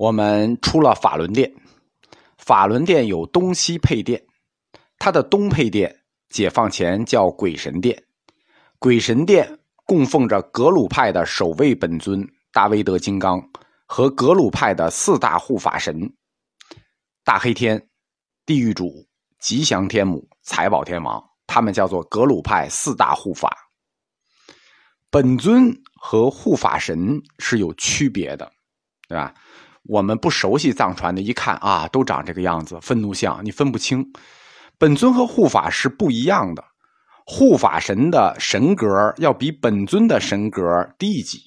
我们出了法轮殿，法轮殿有东西配殿，它的东配殿解放前叫鬼神殿，鬼神殿供奉着格鲁派的首位本尊大威德金刚和格鲁派的四大护法神大黑天、地狱主、吉祥天母、财宝天王，他们叫做格鲁派四大护法。本尊和护法神是有区别的，对吧？我们不熟悉藏传的，一看啊，都长这个样子，愤怒像，你分不清。本尊和护法是不一样的，护法神的神格要比本尊的神格低一级。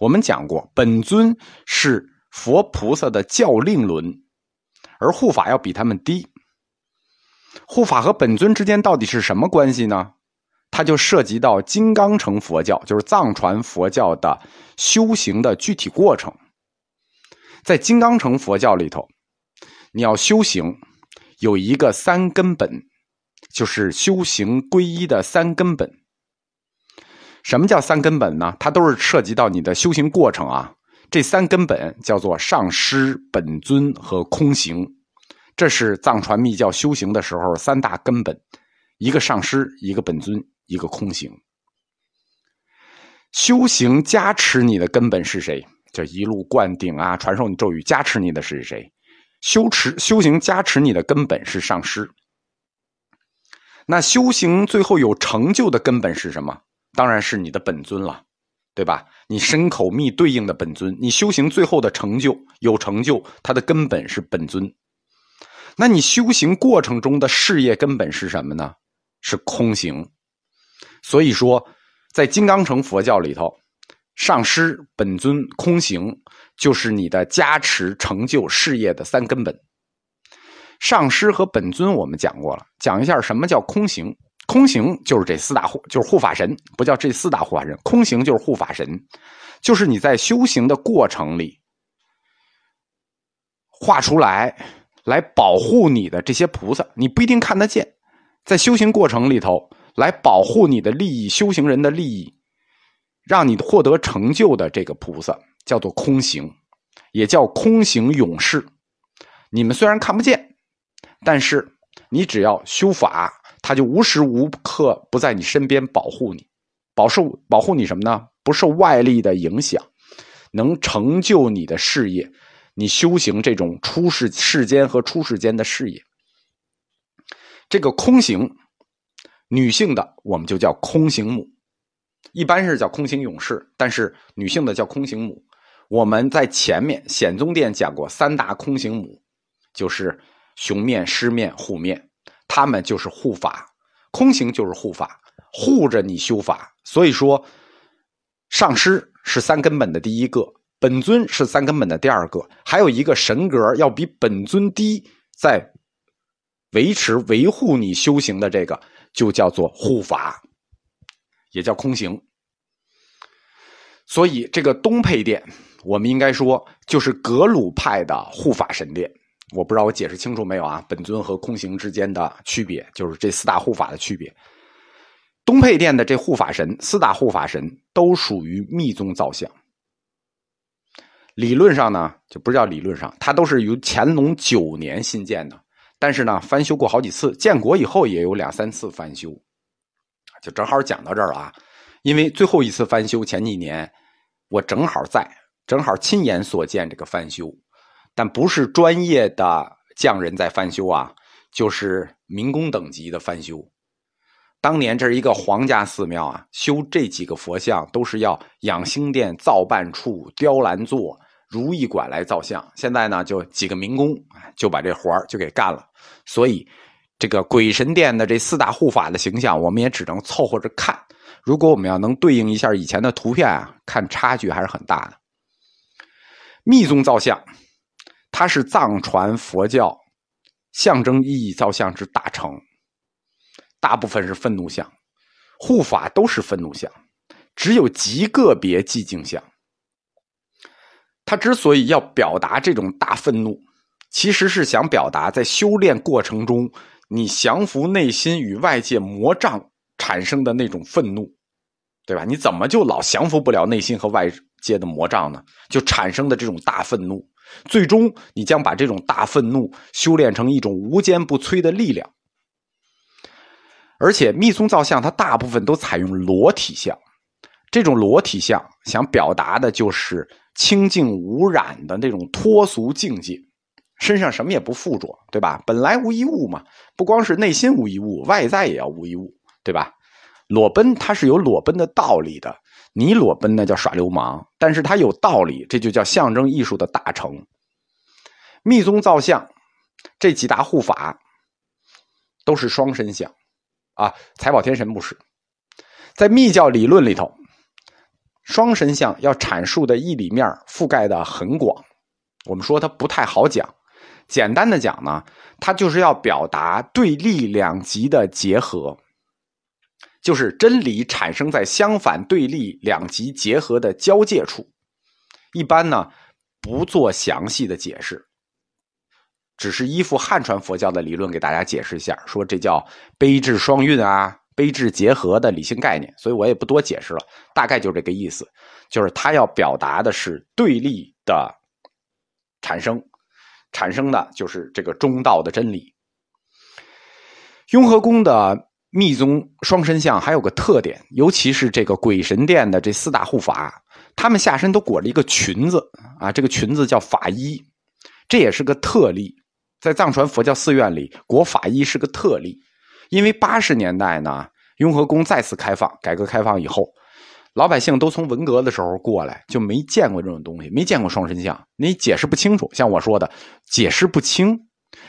我们讲过，本尊是佛菩萨的教令轮，而护法要比他们低。护法和本尊之间到底是什么关系呢？它就涉及到金刚乘佛教，就是藏传佛教的修行的具体过程。在金刚乘佛教里头，你要修行，有一个三根本，就是修行皈依的三根本。什么叫三根本呢？它都是涉及到你的修行过程啊。这三根本叫做上师、本尊和空行，这是藏传密教修行的时候三大根本：一个上师，一个本尊。一个空行，修行加持你的根本是谁？这一路灌顶啊，传授你咒语，加持你的是谁？修持修行加持你的根本是上师。那修行最后有成就的根本是什么？当然是你的本尊了，对吧？你身口密对应的本尊，你修行最后的成就有成就，它的根本是本尊。那你修行过程中的事业根本是什么呢？是空行。所以说，在金刚乘佛教里头，上师、本尊、空行，就是你的加持、成就事业的三根本。上师和本尊我们讲过了，讲一下什么叫空行。空行就是这四大护，就是护法神，不叫这四大护法神。空行就是护法神，就是你在修行的过程里画出来，来保护你的这些菩萨，你不一定看得见，在修行过程里头。来保护你的利益，修行人的利益，让你获得成就的这个菩萨叫做空行，也叫空行勇士。你们虽然看不见，但是你只要修法，他就无时无刻不在你身边保护你，保受保护你什么呢？不受外力的影响，能成就你的事业，你修行这种出世世间和出世间的事业。这个空行。女性的我们就叫空行母，一般是叫空行勇士，但是女性的叫空行母。我们在前面显宗殿讲过三大空行母，就是雄面、狮面、虎面，他们就是护法，空行就是护法，护着你修法。所以说，上师是三根本的第一个，本尊是三根本的第二个，还有一个神格要比本尊低，在维持维护你修行的这个。就叫做护法，也叫空行。所以这个东配殿，我们应该说就是格鲁派的护法神殿。我不知道我解释清楚没有啊？本尊和空行之间的区别，就是这四大护法的区别。东配殿的这护法神，四大护法神都属于密宗造像。理论上呢，就不叫理论上，它都是由乾隆九年新建的。但是呢，翻修过好几次，建国以后也有两三次翻修，就正好讲到这儿了啊。因为最后一次翻修前几年，我正好在，正好亲眼所见这个翻修，但不是专业的匠人在翻修啊，就是民工等级的翻修。当年这是一个皇家寺庙啊，修这几个佛像都是要养心殿造办处雕栏座。如意馆来造像，现在呢就几个民工就把这活儿就给干了。所以，这个鬼神殿的这四大护法的形象，我们也只能凑合着看。如果我们要能对应一下以前的图片啊，看差距还是很大的。密宗造像，它是藏传佛教象征意义造像之大成，大部分是愤怒像，护法都是愤怒像，只有极个别寂静像。他之所以要表达这种大愤怒，其实是想表达在修炼过程中，你降服内心与外界魔障产生的那种愤怒，对吧？你怎么就老降服不了内心和外界的魔障呢？就产生的这种大愤怒，最终你将把这种大愤怒修炼成一种无坚不摧的力量。而且密宗造像它大部分都采用裸体像，这种裸体像想表达的就是清净无染的那种脱俗境界，身上什么也不附着，对吧？本来无一物嘛，不光是内心无一物，外在也要无一物，对吧？裸奔它是有裸奔的道理的，你裸奔那叫耍流氓，但是它有道理，这就叫象征艺术的大成。密宗造像这几大护法都是双身像。啊，财宝天神不是，在密教理论里头，双身像要阐述的义理面覆盖的很广。我们说它不太好讲，简单的讲呢，它就是要表达对立两极的结合，就是真理产生在相反对立两极结合的交界处。一般呢，不做详细的解释。只是依附汉传佛教的理论给大家解释一下，说这叫悲智双运啊，悲智结合的理性概念，所以我也不多解释了，大概就这个意思，就是他要表达的是对立的产生，产生的就是这个中道的真理。雍和宫的密宗双身像还有个特点，尤其是这个鬼神殿的这四大护法，他们下身都裹着一个裙子啊，这个裙子叫法衣，这也是个特例。在藏传佛教寺院里，裹法衣是个特例，因为八十年代呢，雍和宫再次开放，改革开放以后，老百姓都从文革的时候过来，就没见过这种东西，没见过双身像，你解释不清楚。像我说的，解释不清，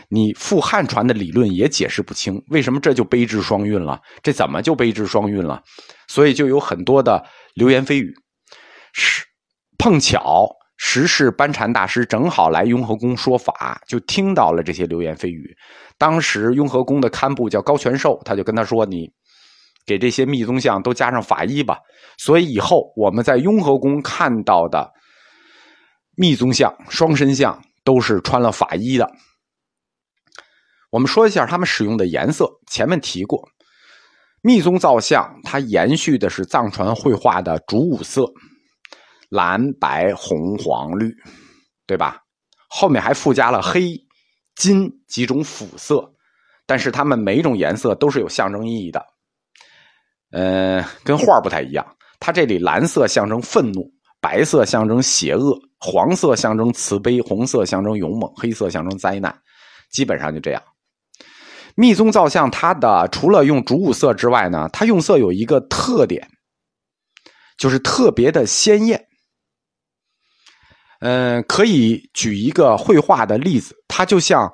你附汉传的理论也解释不清，为什么这就悲智双运了？这怎么就悲智双运了？所以就有很多的流言蜚语，是碰巧。时世班禅大师正好来雍和宫说法，就听到了这些流言蜚语。当时雍和宫的堪布叫高全寿，他就跟他说：“你给这些密宗像都加上法衣吧。”所以以后我们在雍和宫看到的密宗像、双身像都是穿了法衣的。我们说一下他们使用的颜色，前面提过，密宗造像它延续的是藏传绘画的主五色。蓝白红黄绿，对吧？后面还附加了黑、金几种辅色，但是它们每一种颜色都是有象征意义的。呃，跟画不太一样。它这里蓝色象征愤怒，白色象征邪恶，黄色象征慈悲，红色象征勇猛，黑色象征灾难。基本上就这样。密宗造像，它的除了用主五色之外呢，它用色有一个特点，就是特别的鲜艳。嗯，可以举一个绘画的例子，它就像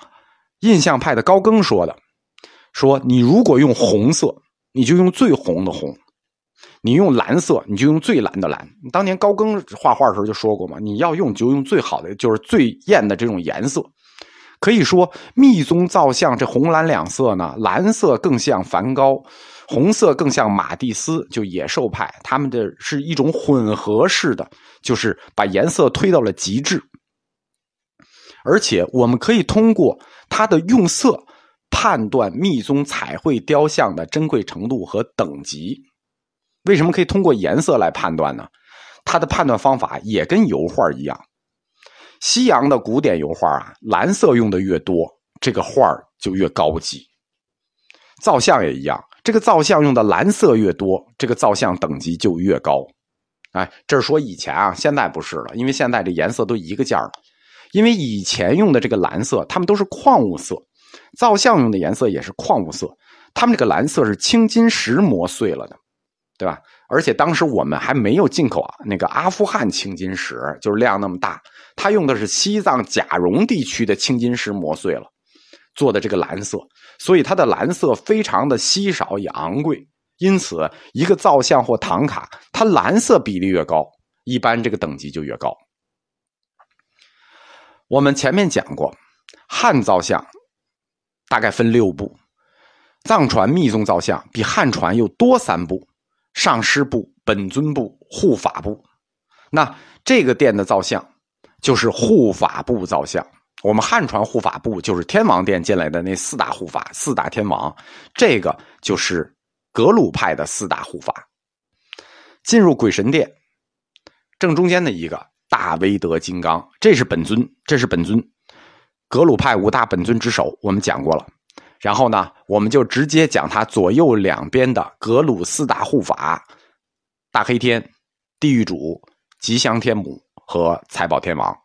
印象派的高更说的：“说你如果用红色，你就用最红的红；你用蓝色，你就用最蓝的蓝。”当年高更画画的时候就说过嘛：“你要用就用最好的，就是最艳的这种颜色。”可以说，密宗造像这红蓝两色呢，蓝色更像梵高，红色更像马蒂斯，就野兽派，他们的是一种混合式的。就是把颜色推到了极致，而且我们可以通过它的用色判断密宗彩绘雕像的珍贵程度和等级。为什么可以通过颜色来判断呢？它的判断方法也跟油画一样。西洋的古典油画啊，蓝色用的越多，这个画就越高级。造像也一样，这个造像用的蓝色越多，这个造像等级就越高。哎，这是说以前啊，现在不是了，因为现在这颜色都一个价了。因为以前用的这个蓝色，它们都是矿物色，造像用的颜色也是矿物色，它们这个蓝色是青金石磨碎了的，对吧？而且当时我们还没有进口啊，那个阿富汗青金石，就是量那么大，它用的是西藏甲绒地区的青金石磨碎了做的这个蓝色，所以它的蓝色非常的稀少也昂贵。因此，一个造像或唐卡，它蓝色比例越高，一般这个等级就越高。我们前面讲过，汉造像大概分六部，藏传密宗造像比汉传又多三部：上师部、本尊部、护法部。那这个殿的造像就是护法部造像。我们汉传护法部就是天王殿进来的那四大护法、四大天王，这个就是。格鲁派的四大护法，进入鬼神殿，正中间的一个大威德金刚，这是本尊，这是本尊，格鲁派五大本尊之首，我们讲过了。然后呢，我们就直接讲他左右两边的格鲁四大护法：大黑天、地狱主、吉祥天母和财宝天王。